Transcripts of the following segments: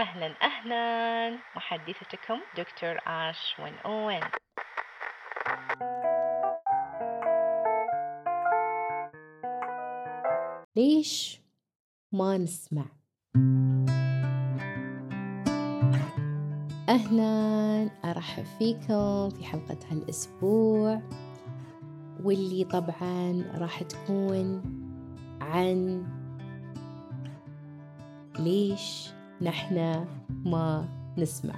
أهلا أهلا. محدثتكم دكتور آش ون أوين ليش ما نسمع؟ أهلا أرحب فيكم في حلقة هالأسبوع واللي طبعا راح تكون عن ليش نحن ما نسمع.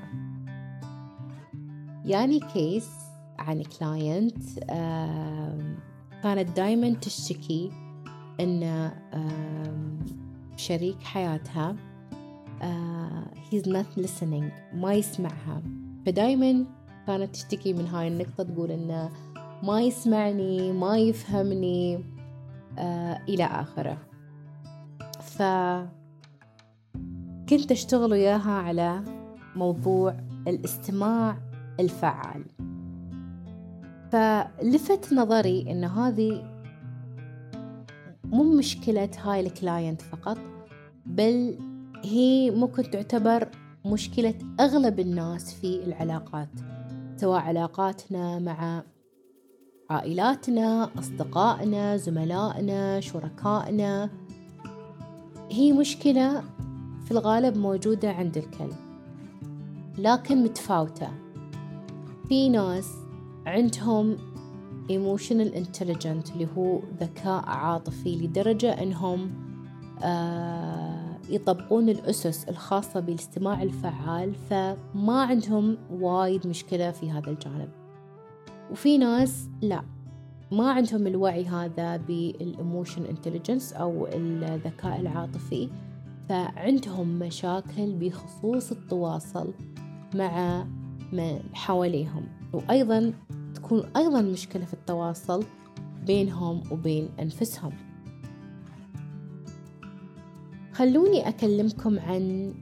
يعني case عن client كانت دايما تشتكي إن شريك حياتها he's not listening ما يسمعها. فدايما كانت تشتكي من هاي النقطة تقول انه ما يسمعني ما يفهمني إلى آخره. ف كنت أشتغل وياها على موضوع الاستماع الفعال. فلفت نظري أن هذه مو مشكلة هاي الكلاينت فقط بل هي ممكن تعتبر مشكلة أغلب الناس في العلاقات سواء علاقاتنا مع عائلاتنا أصدقائنا زملائنا شركائنا. هي مشكلة في الغالب موجودة عند الكل لكن متفاوتة. في ناس عندهم emotional intelligent اللي هو ذكاء عاطفي لدرجة أنهم آه يطبقون الأسس الخاصة بالاستماع الفعال فما عندهم وايد مشكلة في هذا الجانب. وفي ناس لا. ما عندهم الوعي هذا بال emotional intelligence أو الذكاء العاطفي. فعندهم مشاكل بخصوص التواصل مع من حواليهم. وأيضا تكون أيضا مشكلة في التواصل بينهم وبين أنفسهم. خلوني أكلمكم عن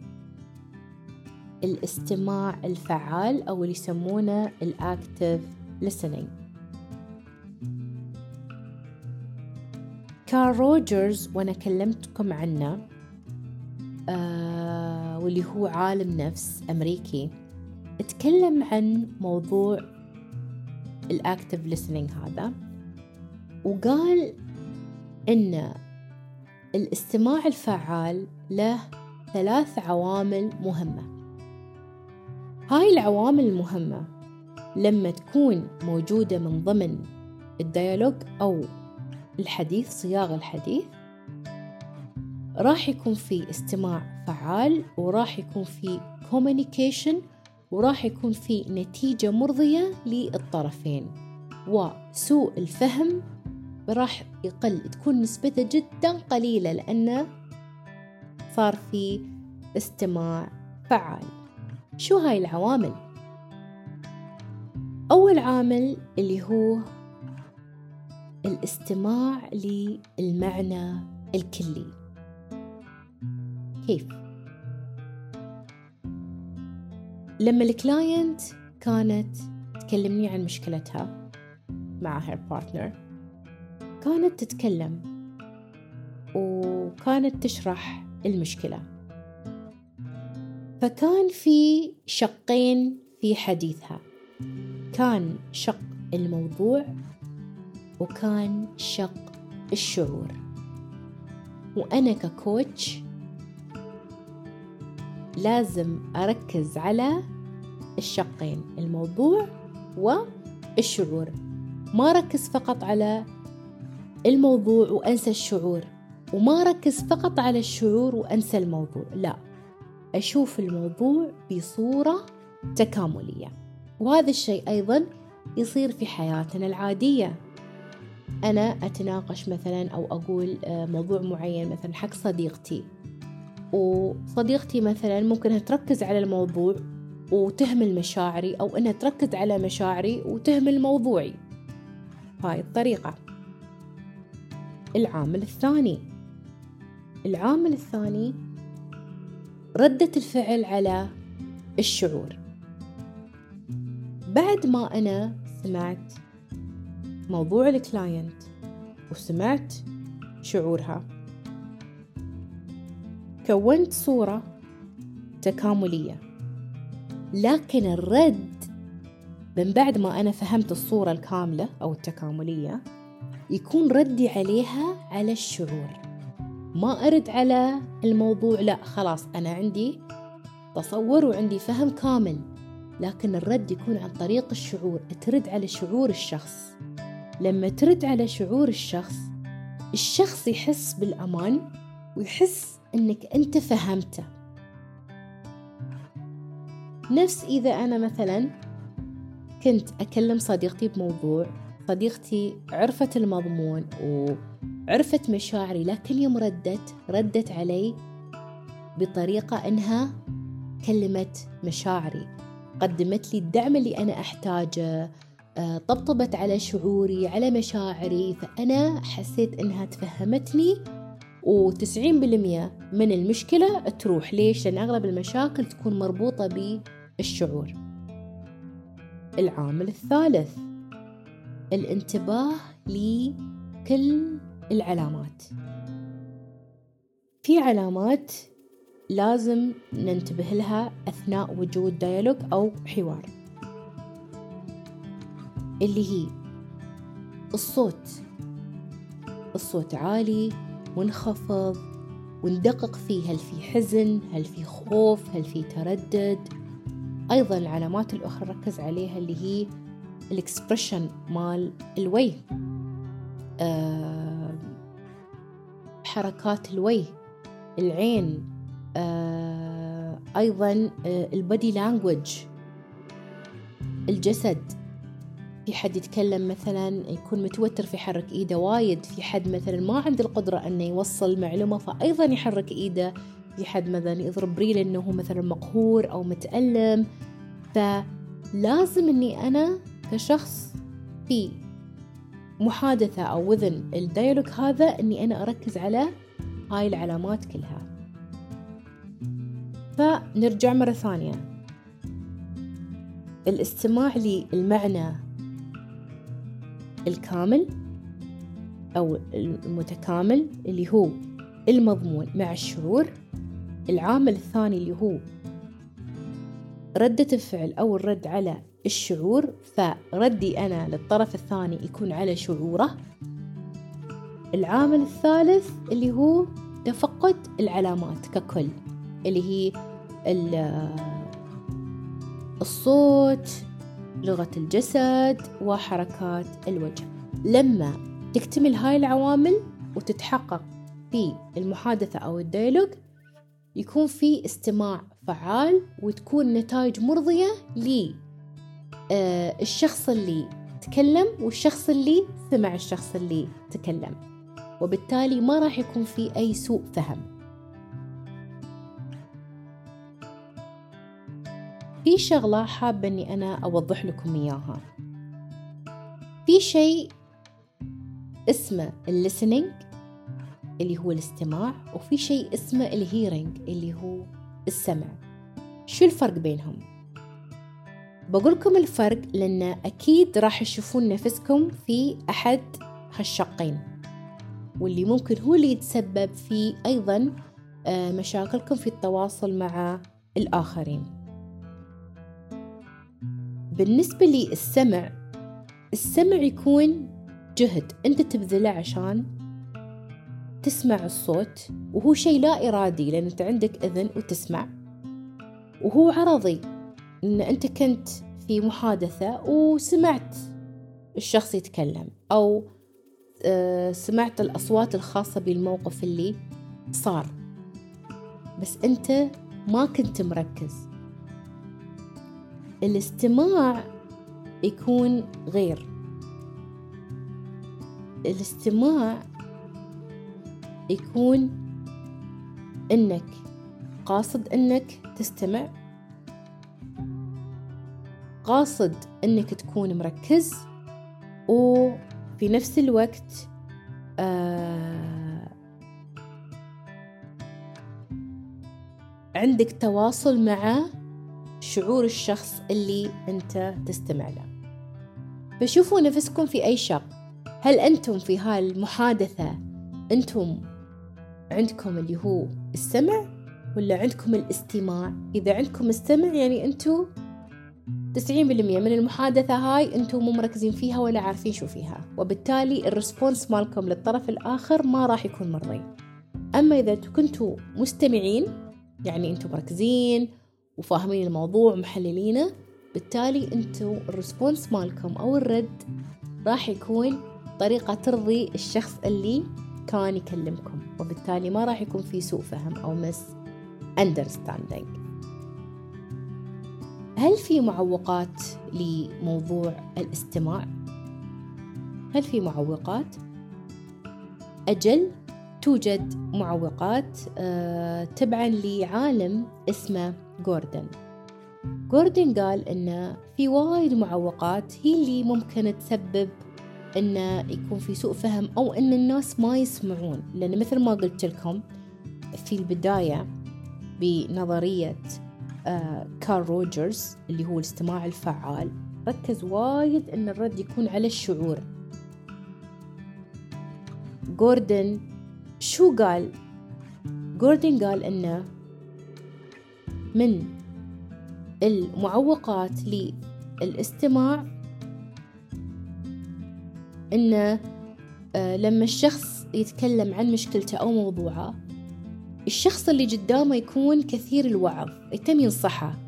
الاستماع الفعال أو اللي يسمونه الأكتف listening. كارل روجرز وأنا كلمتكم عنه آه واللي هو عالم نفس أمريكي اتكلم عن موضوع الأكتف listening هذا وقال إن الاستماع الفعال له ثلاث عوامل مهمة. هاي العوامل المهمة لما تكون موجودة من ضمن الديالوج أو الحديث صياغ الحديث راح يكون في استماع فعال وراح يكون في communication وراح يكون في نتيجة مرضية للطرفين. وسوء الفهم راح يقل تكون نسبته جدا قليلة لأنه صار في استماع فعال. شو هاي العوامل؟ أول عامل اللي هو الاستماع للمعنى الكلي. كيف؟ لما الكلاينت كانت تكلمني عن مشكلتها مع her partner كانت تتكلم وكانت تشرح المشكلة. فكان في شقين في حديثها. كان شق الموضوع وكان شق الشعور. وأنا ك coach لازم أركز على الشقين الموضوع والشعور. ما ركز فقط على الموضوع وأنسى الشعور وما ركز فقط على الشعور وأنسى الموضوع لا. أشوف الموضوع بصورة تكاملية وهذا الشيء أيضا يصير في حياتنا العادية. أنا أتناقش مثلا أو أقول موضوع معين مثلا حق صديقتي. وصديقتي مثلا ممكن إنها تركز على الموضوع وتهمل مشاعري أو أنها تركز على مشاعري وتهمل موضوعي. هاي الطريقة. العامل الثاني. العامل الثاني ردة الفعل على الشعور. بعد ما أنا سمعت موضوع الكلاينت وسمعت شعورها كونت صورة تكاملية. لكن الرد من بعد ما أنا فهمت الصورة الكاملة أو التكاملية يكون ردي عليها على الشعور. ما أرد على الموضوع لا خلاص أنا عندي تصور وعندي فهم كامل. لكن الرد يكون عن طريق الشعور ترد على شعور الشخص. لما ترد على شعور الشخص الشخص يحس بالأمان ويحس أنك أنت فهمته. نفس إذا أنا مثلا كنت أكلم صديقتي بموضوع صديقتي عرفت المضمون وعرفت مشاعري لكن يوم ردت ردت علي بطريقة إنها كلمت مشاعري قدمت لي الدعم اللي أنا أحتاجه آه، طبطبت على شعوري على مشاعري فأنا حسيت إنها تفهمتني وتسعين بالمية من المشكلة تروح ليش؟ لأن أغلب المشاكل تكون مربوطة بالشعور. العامل الثالث الانتباه لكل العلامات. في علامات لازم ننتبه لها أثناء وجود ديالوج أو حوار. اللي هي الصوت. الصوت عالي منخفض وندقق فيه هل في حزن هل في خوف هل في تردد. أيضا العلامات الأخرى ركز عليها اللي هي الإكسبريشن مال الوجه أه حركات الوجه العين. أه أيضا أه ال body language الجسد. في حد يتكلم مثلا يكون متوتر فيحرك إيده وايد في حد مثلا ما عنده القدرة إنه يوصل معلومة فايضا يحرك إيده في حد مثلا يضرب ريله إنه مثلا مقهور أو متألم. فلازم إني أنا كشخص في محادثة أو وذن الديالوج هذا إني أنا أركز على هاي العلامات كلها. فنرجع مرة ثانية. الاستماع للمعنى الكامل أو المتكامل اللي هو المضمون مع الشعور العامل الثاني اللي هو ردة الفعل أو الرد على الشعور فردي أنا للطرف الثاني يكون على شعوره. العامل الثالث اللي هو تفقد العلامات ككل اللي هي الصوت لغة الجسد وحركات الوجه. لما تكتمل هاي العوامل وتتحقق في المحادثة أو الديالوج يكون في استماع فعال وتكون نتائج مرضية للشخص آه، اللي تكلم والشخص اللي سمع الشخص اللي تكلم. وبالتالي ما راح يكون في أي سوء فهم. في شغلة حابة أني أنا أوضح لكم إياها. في شيء اسمه الليسننج اللي هو الاستماع وفي شيء اسمه الهيرنج اللي هو السمع. شو الفرق بينهم؟ بقولكم الفرق لأن أكيد راح تشوفون نفسكم في أحد هالشقين واللي ممكن هو اللي يتسبب في أيضا آه، مشاكلكم في التواصل مع الآخرين. بالنسبة لي السمع السمع يكون جهد. أنت تبذله عشان تسمع الصوت وهو شيء لا إرادي لأن أنت عندك إذن وتسمع. وهو عرضي أن أنت كنت في محادثة وسمعت الشخص يتكلم أو آه، سمعت الأصوات الخاصة بالموقف اللي صار. بس أنت ما كنت مركز. الاستماع يكون غير. الاستماع يكون إنك قاصد إنك تستمع. قاصد إنك تكون مركز. وفي نفس الوقت آه عندك تواصل مع شعور الشخص اللي أنت تستمع له. فشوفوا نفسكم في أي شق. هل أنتم في هالمحادثة أنتم عندكم اللي هو السمع ولا عندكم الاستماع؟ إذا عندكم السمع يعني تسعين بالمية من المحادثة هاي أنتوا مو مركزين فيها ولا عارفين شو فيها. وبالتالي الرسبونس مالكم للطرف الآخر ما راح يكون مرضي. أما إذا كنتوا مستمعين يعني أنتوا مركزين وفاهمين الموضوع ومحللينه بالتالي أنتوا الرسبونس مالكم أو الرد راح يكون طريقة ترضي الشخص اللي كان يكلمكم وبالتالي ما راح يكون في سوء فهم أو مس understanding هل في معوقات لموضوع الاستماع؟ هل في معوقات؟ أجل توجد معوقات آه، تبعا لعالم اسمه جوردن. جوردن قال إن في وايد معوقات هي اللي ممكن تسبب إنه يكون في سوء فهم أو إن الناس ما يسمعون. لأن مثل ما قلت لكم في البداية بنظرية آه كارل روجرز اللي هو الاستماع الفعال ركز وايد إن الرد يكون على الشعور. جوردن شو قال؟ جوردن قال إنه من المعوقات للاستماع إنه آه لما الشخص يتكلم عن مشكلته أو موضوعه الشخص اللي قدامه يكون كثير الوعظ يتم ينصحه.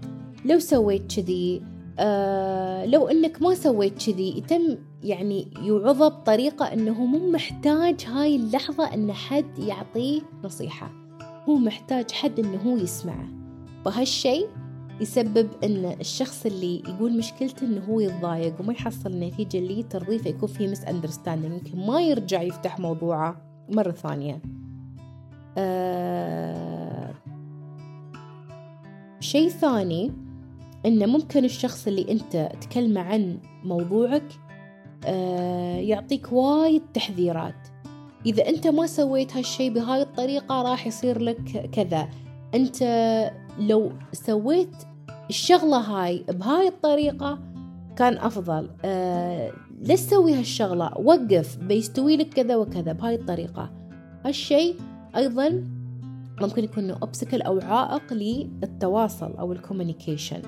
لو سويت كذي آه لو إنك ما سويت كذي يتم يعني يوعظه بطريقة إنه مو محتاج هاي اللحظة إن حد يعطيه نصيحة. هو محتاج حد إنه هو يسمعه. فهالشي يسبب إن الشخص اللي يقول مشكلته إنه هو يتضايق وما يحصل النتيجة اللي ترضيه فيكون في misunderstanding يمكن ما يرجع يفتح موضوعه مرة ثانية. آه شيء ثاني انه ممكن الشخص اللي أنت تكلمه عن موضوعك آه يعطيك وايد تحذيرات. إذا أنت ما سويت هالشي بهاي الطريقة راح يصير لك كذا. أنت لو سويت الشغلة هاي بهاي الطريقة كان أفضل. آه ليش تسوي هالشغلة وقف بيستوي لك كذا وكذا بهاي الطريقة. هالشي أيضا ممكن يكون obstacle أو عائق للتواصل أو ال communication.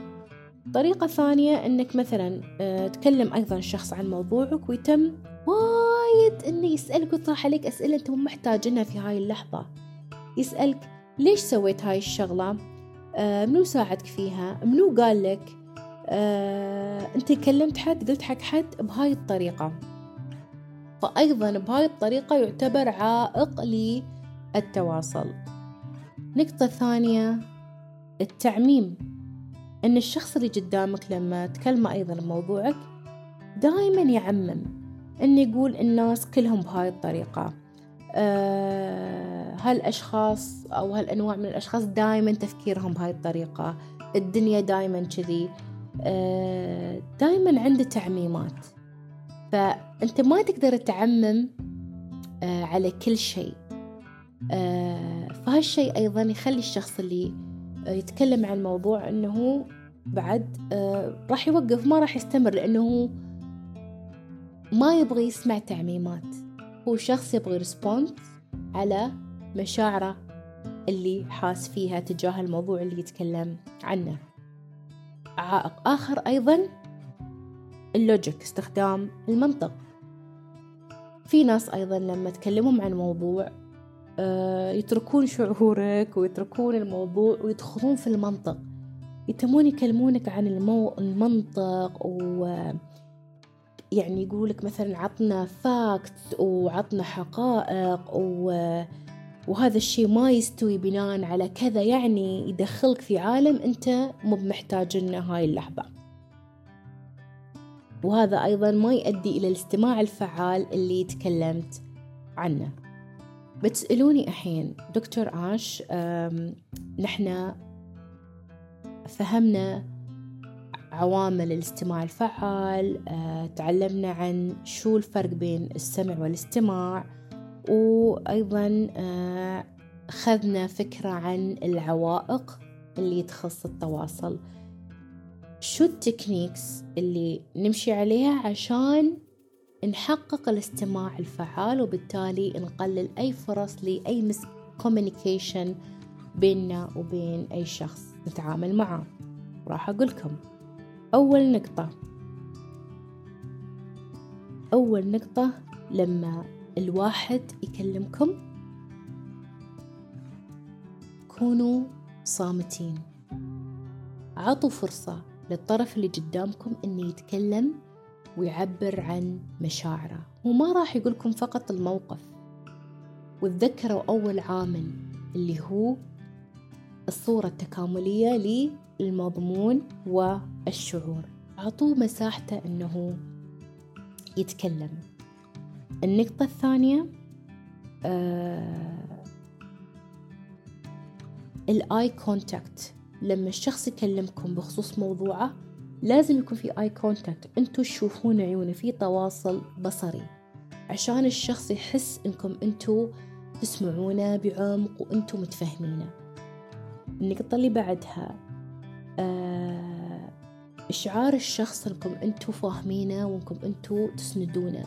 طريقة ثانية أنك مثلا آه تكلم أيضا شخص عن موضوعك ويتم وايد أنه يسألك ويطرح عليك أسئلة أنت مو محتاجينها في هاي اللحظة. يسألك ليش سويت هاي الشغلة؟ آه منو ساعدك فيها؟ منو قال لك؟ آه انت كلمت حد قلت حق حد بهاي الطريقة. فأيضا بهاي الطريقة يعتبر عائق للتواصل. نقطة ثانية التعميم. أن الشخص اللي قدامك لما تكلمه أيضا بموضوعك دائما يعمم أنه يقول الناس كلهم بهاي الطريقة. هالأشخاص أو هالأنواع من الأشخاص دائما تفكيرهم بهاي الطريقة. الدنيا دائما كذي. آه، دائما عنده تعميمات. فأنت ما تقدر تعمم آه، على كل شيء. فهالشيء أيضا يخلي الشخص اللي يتكلم عن موضوع أنه بعد راح يوقف ما راح يستمر لأنه ما يبغى يسمع تعميمات. هو شخص يبغى ريسبونس على مشاعره اللي حاس فيها تجاه الموضوع اللي يتكلم عنه. عائق. آخر أيضا ال logic استخدام المنطق. في ناس أيضا لما تكلمهم عن موضوع آه، يتركون شعورك ويتركون الموضوع ويدخلون في المنطق. يتمون يكلمونك عن المو... المنطق و يعني يقولك مثلا عطنا fact وعطنا حقائق و... وهذا الشيء ما يستوي بناء على كذا يعني يدخلك في عالم أنت مو بمحتاج إنه هاي اللحظة. وهذا أيضا ما يؤدي إلى الاستماع الفعال اللي تكلمت عنه. بتسألوني الحين دكتور آش نحن فهمنا عوامل الاستماع الفعال آه، تعلمنا عن شو الفرق بين السمع والاستماع وأيضا آه، أخذنا فكرة عن العوائق اللي تخص التواصل. شو ال techniques اللي نمشي عليها عشان نحقق الاستماع الفعال وبالتالي نقلل أي فرص لأي miscommunication بيننا وبين أي شخص نتعامل معه؟ راح أقولكم. أول نقطة. أول نقطة لما الواحد يكلمكم كونوا صامتين. عطوا فرصة للطرف اللي قدامكم إنه يتكلم ويعبر عن مشاعره. وما راح يقولكم فقط الموقف. وتذكروا أول عامل اللي هو الصورة التكاملية للمضمون والشعور. أعطوه مساحته أنه يتكلم. النقطة الثانية آه ال eye contact لما الشخص يكلمكم بخصوص موضوعه لازم يكون في eye contact أنتوا تشوفون عيونه في تواصل بصري. عشان الشخص يحس إنكم أنتوا تسمعونه بعمق وأنتوا متفهمينه. النقطة اللي بعدها. آه إشعار الشخص إنكم أنتوا فاهمينه وإنكم أنتوا تسندونه.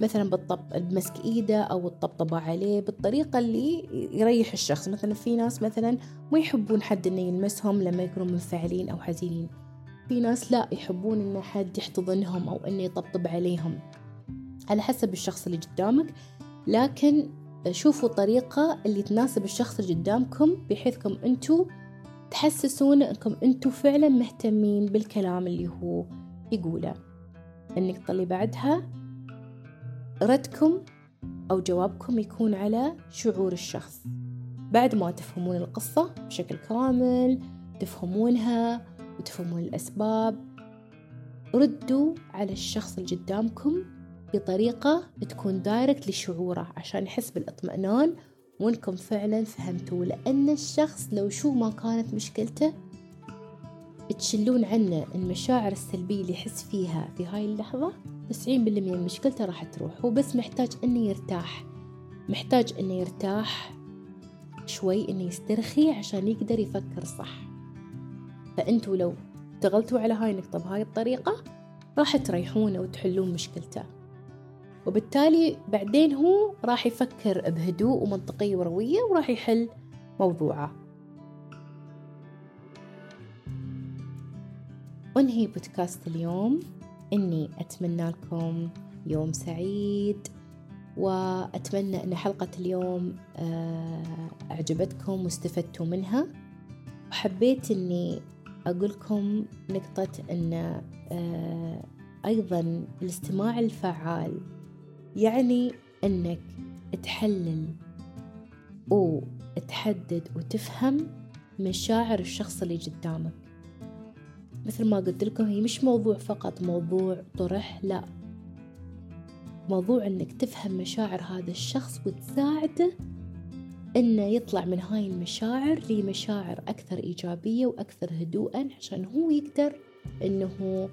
مثلا بالطب بمسك إيده أو الطبطبة عليه بالطريقة اللي يريح الشخص. مثلا في ناس مثلا ما يحبون حد إنه يلمسهم لما يكونوا منفعلين أو حزينين. في ناس لا يحبون إن حد يحتضنهم أو إنه يطبطب عليهم. على حسب الشخص اللي قدامك لكن شوفوا طريقة اللي تناسب الشخص اللي قدامكم بحيثكم أنتوا تحسسون أنكم أنتوا فعلا مهتمين بالكلام اللي هو يقوله. النقطة اللي بعدها ردكم أو جوابكم يكون على شعور الشخص. بعد ما تفهمون القصة بشكل كامل تفهمونها وتفهمون الأسباب ردوا على الشخص اللي قدامكم بطريقة تكون دايركت لشعوره عشان يحس بالاطمئنان وانكم فعلا فهمتوا لأن الشخص لو شو ما كانت مشكلته تشلون عنه المشاعر السلبية اللي يحس فيها في هاي اللحظة تسعين بالمية من مشكلته راح تروح. هو بس محتاج إنه يرتاح. محتاج إنه يرتاح شوي إنه يسترخي عشان يقدر يفكر صح. فأنتوا لو اشتغلتوا على هاي النقطة بهاي الطريقة راح تريحونه وتحلون مشكلته. وبالتالي بعدين هو راح يفكر بهدوء ومنطقية وروية وراح يحل موضوعه. أنهي بودكاست اليوم؟ إني أتمنى لكم يوم سعيد وأتمنى أن حلقة اليوم آه، أعجبتكم واستفدتوا منها. وحبيت أني أقولكم نقطة أن آه، أيضا الاستماع الفعال يعني أنك تحلل وتحدد وتفهم مشاعر الشخص اللي قدامك. مثل ما قلت لكم هي مش موضوع فقط موضوع طرح لا. موضوع إنك تفهم مشاعر هذا الشخص وتساعده إنه يطلع من هاي المشاعر لمشاعر أكثر إيجابية وأكثر هدوءا عشان هو يقدر إنه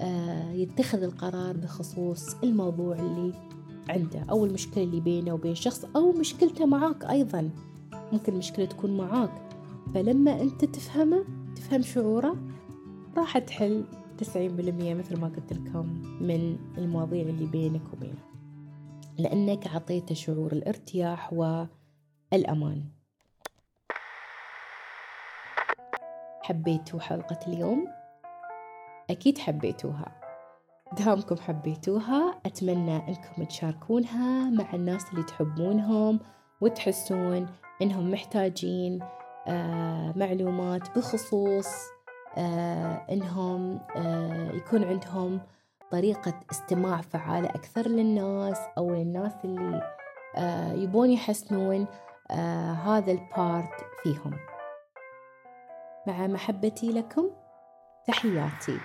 آه، يتخذ القرار بخصوص الموضوع اللي عنده أو المشكلة اللي بينه وبين شخص أو مشكلته معاك أيضا. ممكن مشكلة تكون معاك. فلما أنت تفهمه تفهم شعوره راح تحل تسعين بالمية مثل ما قلت لكم من المواضيع اللي بينك وبينه. لأنك عطيته شعور الارتياح والأمان. حبيتوا حلقة اليوم؟ أكيد حبيتوها. دامكم حبيتوها. أتمنى أنكم تشاركونها مع الناس اللي تحبونهم وتحسون أنهم محتاجين آه معلومات بخصوص آه إنهم آه يكون عندهم طريقة استماع فعالة أكثر للناس أو للناس اللي يبون يحسنون هذا البارت فيهم. مع محبتي لكم تحياتي.